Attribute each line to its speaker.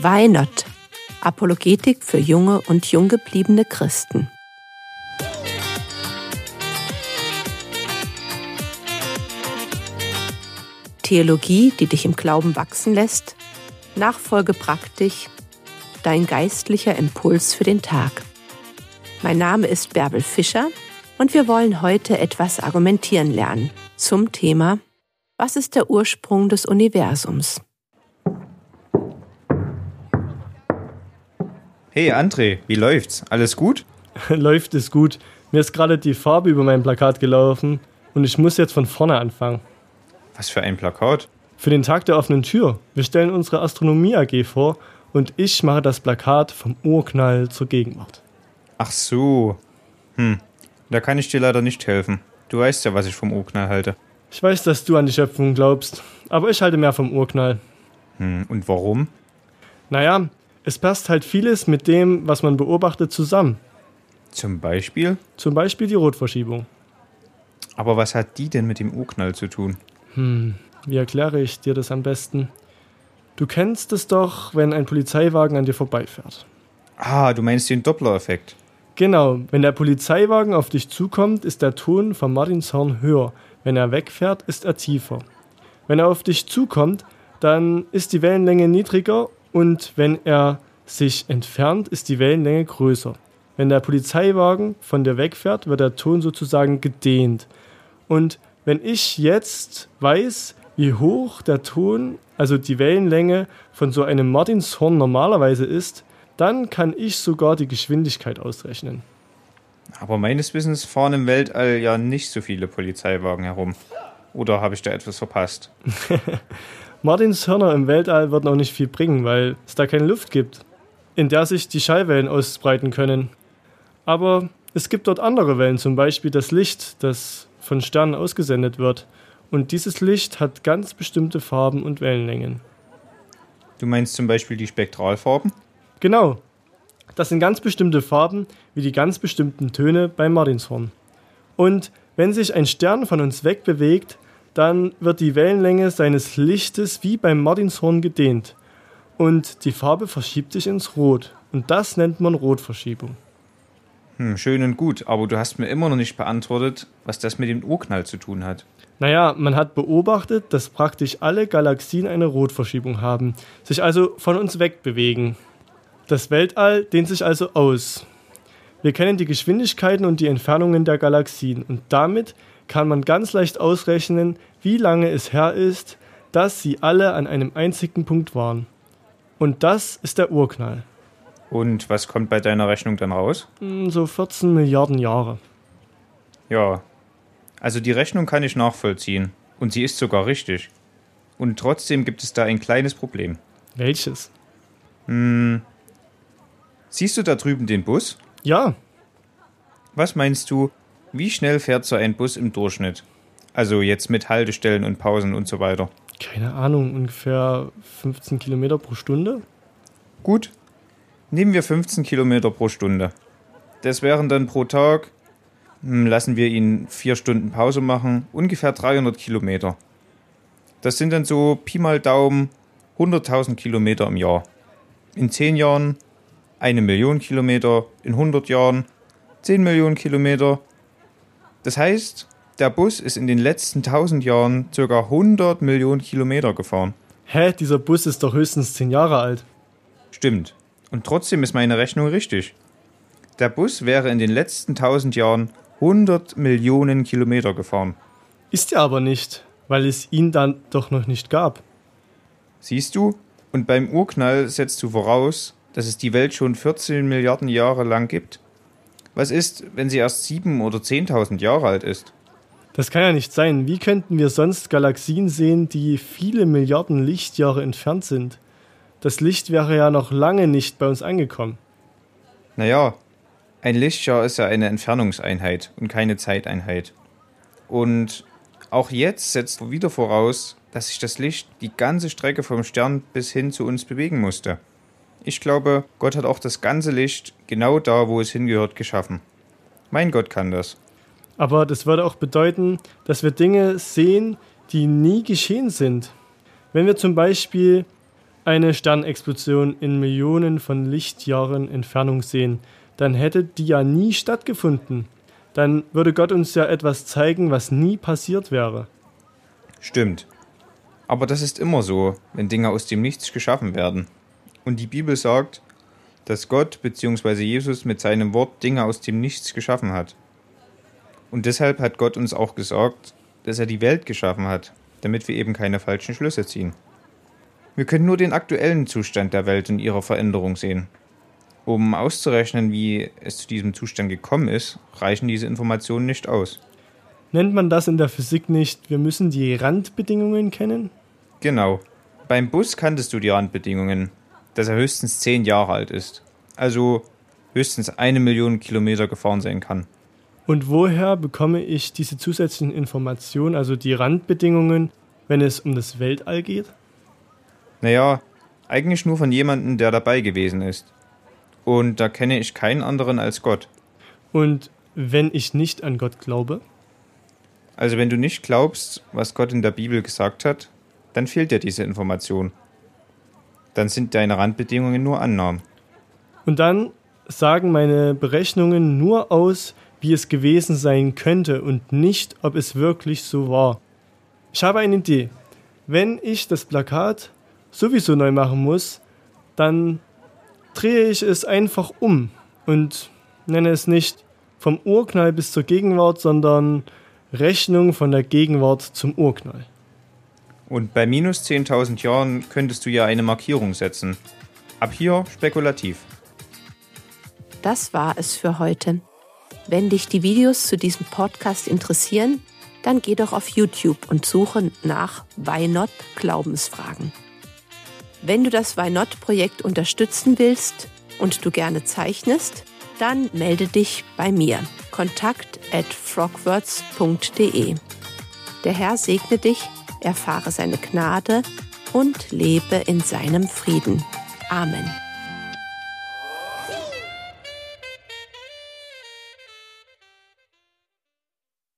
Speaker 1: Why Not? Apologetik für junge und jung gebliebene Christen. Theologie, die dich im Glauben wachsen lässt, Nachfolge praktisch, dein geistlicher Impuls für den Tag. Mein Name ist Bärbel Fischer und wir wollen heute etwas argumentieren lernen zum Thema Was ist der Ursprung des Universums?
Speaker 2: Hey André, wie läuft's? Alles gut?
Speaker 3: Läuft es gut. Mir ist gerade die Farbe über mein Plakat gelaufen und ich muss jetzt von vorne anfangen.
Speaker 2: Was für ein Plakat?
Speaker 3: Für den Tag der offenen Tür. Wir stellen unsere Astronomie AG vor und ich mache das Plakat vom Urknall zur Gegenwart.
Speaker 2: Ach so. Hm, da kann ich dir leider nicht helfen. Du weißt ja, was ich vom Urknall halte.
Speaker 3: Ich weiß, dass du an die Schöpfung glaubst, aber ich halte mehr vom Urknall.
Speaker 2: Hm, und warum?
Speaker 3: Naja, es passt halt vieles mit dem, was man beobachtet, zusammen.
Speaker 2: Zum Beispiel?
Speaker 3: Zum Beispiel die Rotverschiebung.
Speaker 2: Aber was hat die denn mit dem Urknall zu tun?
Speaker 3: Hm, wie erkläre ich dir das am besten? Du kennst es doch, wenn ein Polizeiwagen an dir vorbeifährt.
Speaker 2: Ah, du meinst den Doppler-Effekt.
Speaker 3: Genau, wenn der Polizeiwagen auf dich zukommt, ist der Ton vom Martinshorn höher. Wenn er wegfährt, ist er tiefer. Wenn er auf dich zukommt, dann ist die Wellenlänge niedriger und wenn er sich entfernt, ist die Wellenlänge größer. Wenn der Polizeiwagen von dir wegfährt, wird der Ton sozusagen gedehnt. Und wenn ich jetzt weiß, wie hoch der Ton, also die Wellenlänge von so einem Martinshorn normalerweise ist, dann kann ich sogar die Geschwindigkeit ausrechnen.
Speaker 2: Aber meines Wissens fahren im Weltall ja nicht so viele Polizeiwagen herum. Oder habe ich da etwas verpasst?
Speaker 3: Martinshörner im Weltall wird noch nicht viel bringen, weil es da keine Luft gibt, in der sich die Schallwellen ausbreiten können. Aber es gibt dort andere Wellen, zum Beispiel das Licht, das von Sternen ausgesendet wird. Und dieses Licht hat ganz bestimmte Farben und Wellenlängen.
Speaker 2: Du meinst zum Beispiel die Spektralfarben?
Speaker 3: Genau. Das sind ganz bestimmte Farben, wie die ganz bestimmten Töne beim Martinshorn. Und wenn sich ein Stern von uns wegbewegt, dann wird die Wellenlänge seines Lichtes wie beim Martinshorn gedehnt. Und die Farbe verschiebt sich ins Rot. Und das nennt man Rotverschiebung.
Speaker 2: Hm, schön und gut, aber du hast mir immer noch nicht beantwortet, was das mit dem Urknall zu tun hat.
Speaker 3: Naja, man hat beobachtet, dass praktisch alle Galaxien eine Rotverschiebung haben, sich also von uns wegbewegen. Das Weltall dehnt sich also aus. Wir kennen die Geschwindigkeiten und die Entfernungen der Galaxien und damit kann man ganz leicht ausrechnen, wie lange es her ist, dass sie alle an einem einzigen Punkt waren. Und das ist der Urknall.
Speaker 2: Und was kommt bei deiner Rechnung dann raus?
Speaker 3: Hm, so 14 Milliarden Jahre.
Speaker 2: Ja, also die Rechnung kann ich nachvollziehen. Und sie ist sogar richtig. Und trotzdem gibt es da ein kleines Problem.
Speaker 3: Welches?
Speaker 2: Hm. Siehst du da drüben den Bus?
Speaker 3: Ja.
Speaker 2: Was meinst du, wie schnell fährt so ein Bus im Durchschnitt? Also jetzt mit Haltestellen und Pausen und so weiter.
Speaker 3: Keine Ahnung, ungefähr 15 Kilometer pro Stunde?
Speaker 2: Gut. Nehmen wir 15 Kilometer pro Stunde. Das wären dann pro Tag hm, lassen wir ihn vier Stunden Pause machen, ungefähr 300 Kilometer. Das sind dann so Pi mal Daumen 100.000 Kilometer im Jahr. In 10 Jahren eine Million Kilometer, in 100 Jahren 10 Millionen Kilometer. Das heißt, der Bus ist in den letzten 1000 Jahren ca. 100 Millionen Kilometer gefahren.
Speaker 3: Hä, dieser Bus ist doch höchstens 10 Jahre alt.
Speaker 2: Stimmt. Und trotzdem ist meine Rechnung richtig. Der Bus wäre in den letzten 1000 Jahren 100 Millionen Kilometer gefahren.
Speaker 3: Ist er aber nicht, weil es ihn dann doch noch nicht gab.
Speaker 2: Siehst du? Und beim Urknall setzt du voraus, dass es die Welt schon 14 Milliarden Jahre lang gibt. Was ist, wenn sie erst 7 oder 10.000 Jahre alt ist?
Speaker 3: Das kann ja nicht sein. Wie könnten wir sonst Galaxien sehen, die viele Milliarden Lichtjahre entfernt sind? Das Licht wäre ja noch lange nicht bei uns angekommen.
Speaker 2: Naja, ein Lichtjahr ist ja eine Entfernungseinheit und keine Zeiteinheit. Und auch jetzt setzt wieder voraus, dass sich das Licht die ganze Strecke vom Stern bis hin zu uns bewegen musste. Ich glaube, Gott hat auch das ganze Licht genau da, wo es hingehört, geschaffen. Mein Gott kann das.
Speaker 3: Aber das würde auch bedeuten, dass wir Dinge sehen, die nie geschehen sind. Wenn wir zum Beispiel eine Sternexplosion in Millionen von Lichtjahren Entfernung sehen, dann hätte die ja nie stattgefunden. Dann würde Gott uns ja etwas zeigen, was nie passiert wäre.
Speaker 2: Stimmt. Aber das ist immer so, wenn Dinge aus dem Nichts geschaffen werden. Und die Bibel sagt, dass Gott bzw. Jesus mit seinem Wort Dinge aus dem Nichts geschaffen hat. Und deshalb hat Gott uns auch gesagt, dass er die Welt geschaffen hat, damit wir eben keine falschen Schlüsse ziehen. Wir können nur den aktuellen Zustand der Welt und ihrer Veränderung sehen. Um auszurechnen, wie es zu diesem Zustand gekommen ist, reichen diese Informationen nicht aus.
Speaker 3: Nennt man das in der Physik nicht, wir müssen die Randbedingungen kennen?
Speaker 2: Genau. Beim Bus kanntest du die Randbedingungen, dass er höchstens zehn Jahre alt ist. Also höchstens eine Million Kilometer gefahren sein kann.
Speaker 3: Und woher bekomme ich diese zusätzlichen Informationen, also die Randbedingungen, wenn es um das Weltall geht?
Speaker 2: Naja, eigentlich nur von jemandem, der dabei gewesen ist. Und da kenne ich keinen anderen als Gott.
Speaker 3: Und wenn ich nicht an Gott glaube?
Speaker 2: Also wenn du nicht glaubst, was Gott in der Bibel gesagt hat, dann fehlt dir diese Information. Dann sind deine Randbedingungen nur Annahmen.
Speaker 3: Und dann sagen meine Berechnungen nur aus, wie es gewesen sein könnte und nicht, ob es wirklich so war. Ich habe eine Idee. Wenn ich das Plakat sowieso neu machen muss, dann drehe ich es einfach um und nenne es nicht vom Urknall bis zur Gegenwart, sondern Rechnung von der Gegenwart zum Urknall.
Speaker 2: Und bei minus 10.000 Jahren könntest du ja eine Markierung setzen. Ab hier spekulativ.
Speaker 1: Das war es für heute. Wenn dich die Videos zu diesem Podcast interessieren, dann geh doch auf YouTube und suche nach Why Not Glaubensfragen. Wenn du das Why Not Projekt unterstützen willst und du gerne zeichnest, dann melde dich bei mir. Kontakt at frogwords.de. Der Herr segne dich, erfahre seine Gnade und lebe in seinem Frieden. Amen.